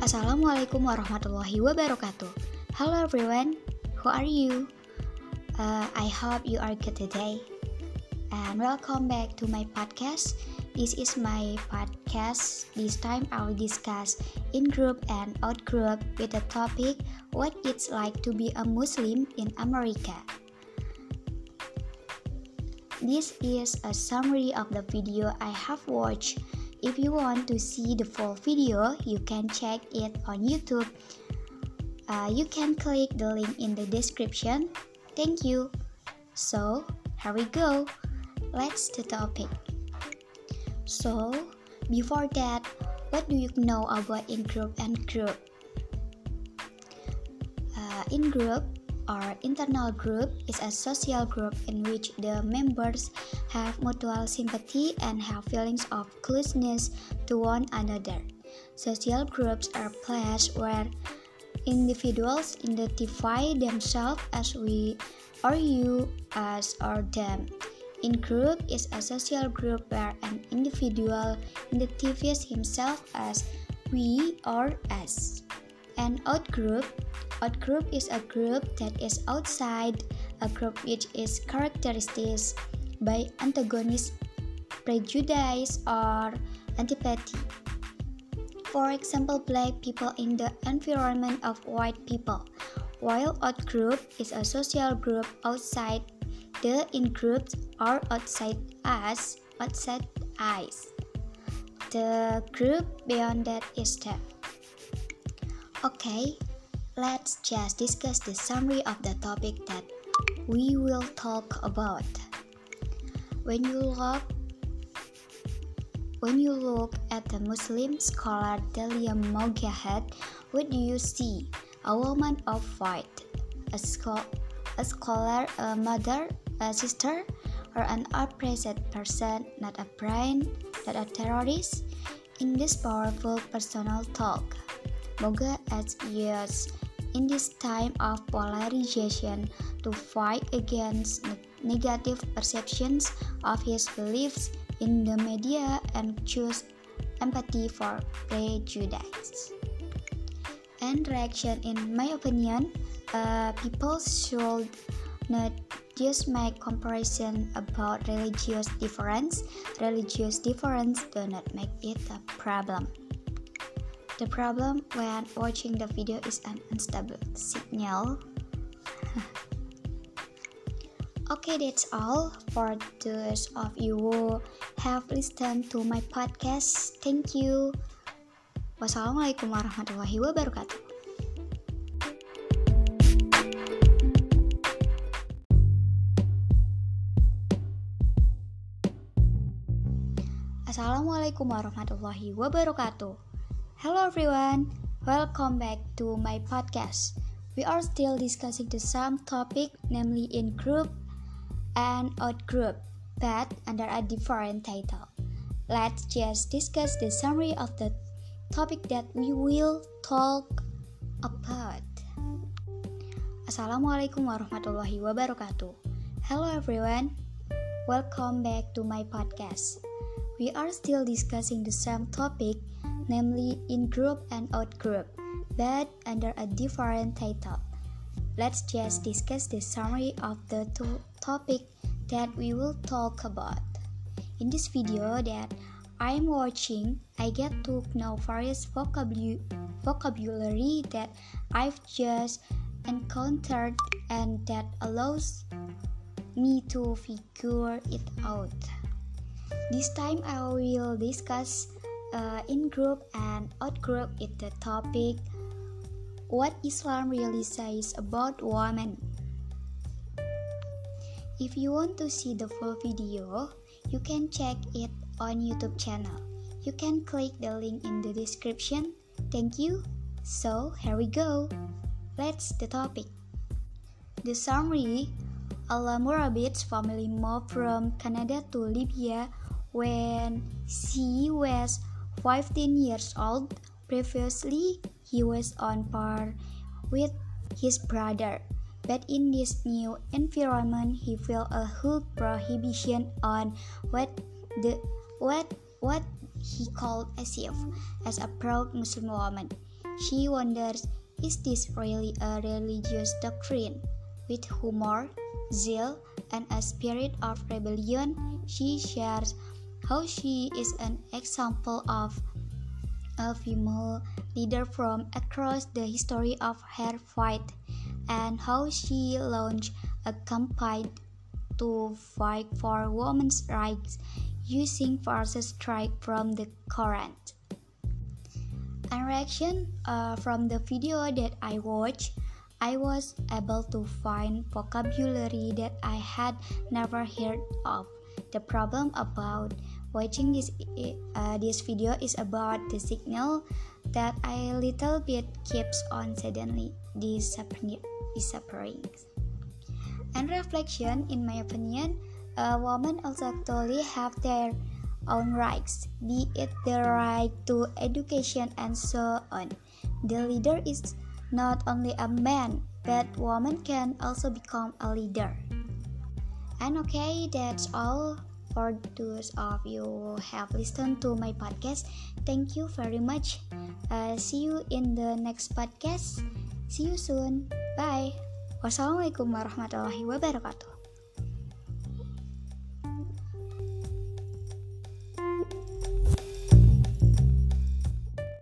Assalamualaikum warahmatullahi wabarakatuh. Hello everyone, how are you? Uh, I hope you are good today. And welcome back to my podcast. This is my podcast. This time I will discuss in group and out group with the topic what it's like to be a Muslim in America. This is a summary of the video I have watched if you want to see the full video, you can check it on YouTube. Uh, you can click the link in the description. Thank you. So, here we go. Let's the topic. So, before that, what do you know about in group and group? Uh, in group, or internal group is a social group in which the members have mutual sympathy and have feelings of closeness to one another. Social groups are places where individuals identify themselves as we or you, us or them. In group is a social group where an individual identifies himself as we or us. An outgroup Outgroup is a group that is outside a group which is characterized by antagonist prejudice or antipathy. For example, black people in the environment of white people, while outgroup is a social group outside the in-group or outside us, outside us. The group beyond that is them. Okay, let's just discuss the summary of the topic that we will talk about. When you look when you look at the Muslim scholar Dalia Mogahed, what do you see? A woman of white, a, scho- a scholar, a mother, a sister, or an oppressed person, not a brain, not a terrorist? In this powerful personal talk, Moga as years in this time of polarization to fight against negative perceptions of his beliefs in the media and choose empathy for prejudice. And reaction, in my opinion, uh, people should not just make comparison about religious difference. Religious difference do not make it a problem. The problem when watching the video is an unstable signal. okay, that's all for those of you who have listened to my podcast. Thank you. Wassalamualaikum warahmatullahi wabarakatuh. Assalamualaikum warahmatullahi wabarakatuh. Hello everyone, welcome back to my podcast. We are still discussing the same topic, namely in group and out group, but under a different title. Let's just discuss the summary of the topic that we will talk about. Assalamualaikum warahmatullahi wabarakatuh. Hello everyone, welcome back to my podcast. We are still discussing the same topic namely in group and out group, but under a different title. Let's just discuss the summary of the two topic that we will talk about. In this video that I'm watching, I get to know various vocabulary that I've just encountered and that allows me to figure it out. This time I will discuss uh, in group and out group is the topic what Islam really says about women. If you want to see the full video, you can check it on YouTube channel. You can click the link in the description. Thank you. So, here we go. Let's the topic. The summary Ala Murabit's family moved from Canada to Libya when she was 15 years old. Previously, he was on par with his brother, but in this new environment, he felt a huge prohibition on what the what what he called herself as a proud Muslim woman. She wonders is this really a religious doctrine? With humor, zeal, and a spirit of rebellion, she shares how she is an example of a female leader from across the history of her fight and how she launched a campaign to fight for women's rights using verses strike from the Quran. And reaction uh, from the video that I watched, I was able to find vocabulary that I had never heard of. The problem about watching this uh, this video is about the signal that a little bit keeps on suddenly disappearing. And reflection, in my opinion, a woman also actually have their own rights, be it the right to education and so on. The leader is not only a man, but woman can also become a leader. And okay, that's all for those of you have listened to my podcast. Thank you very much. Uh, see you in the next podcast. See you soon. Bye. Wassalamualaikum warahmatullahi wabarakatuh.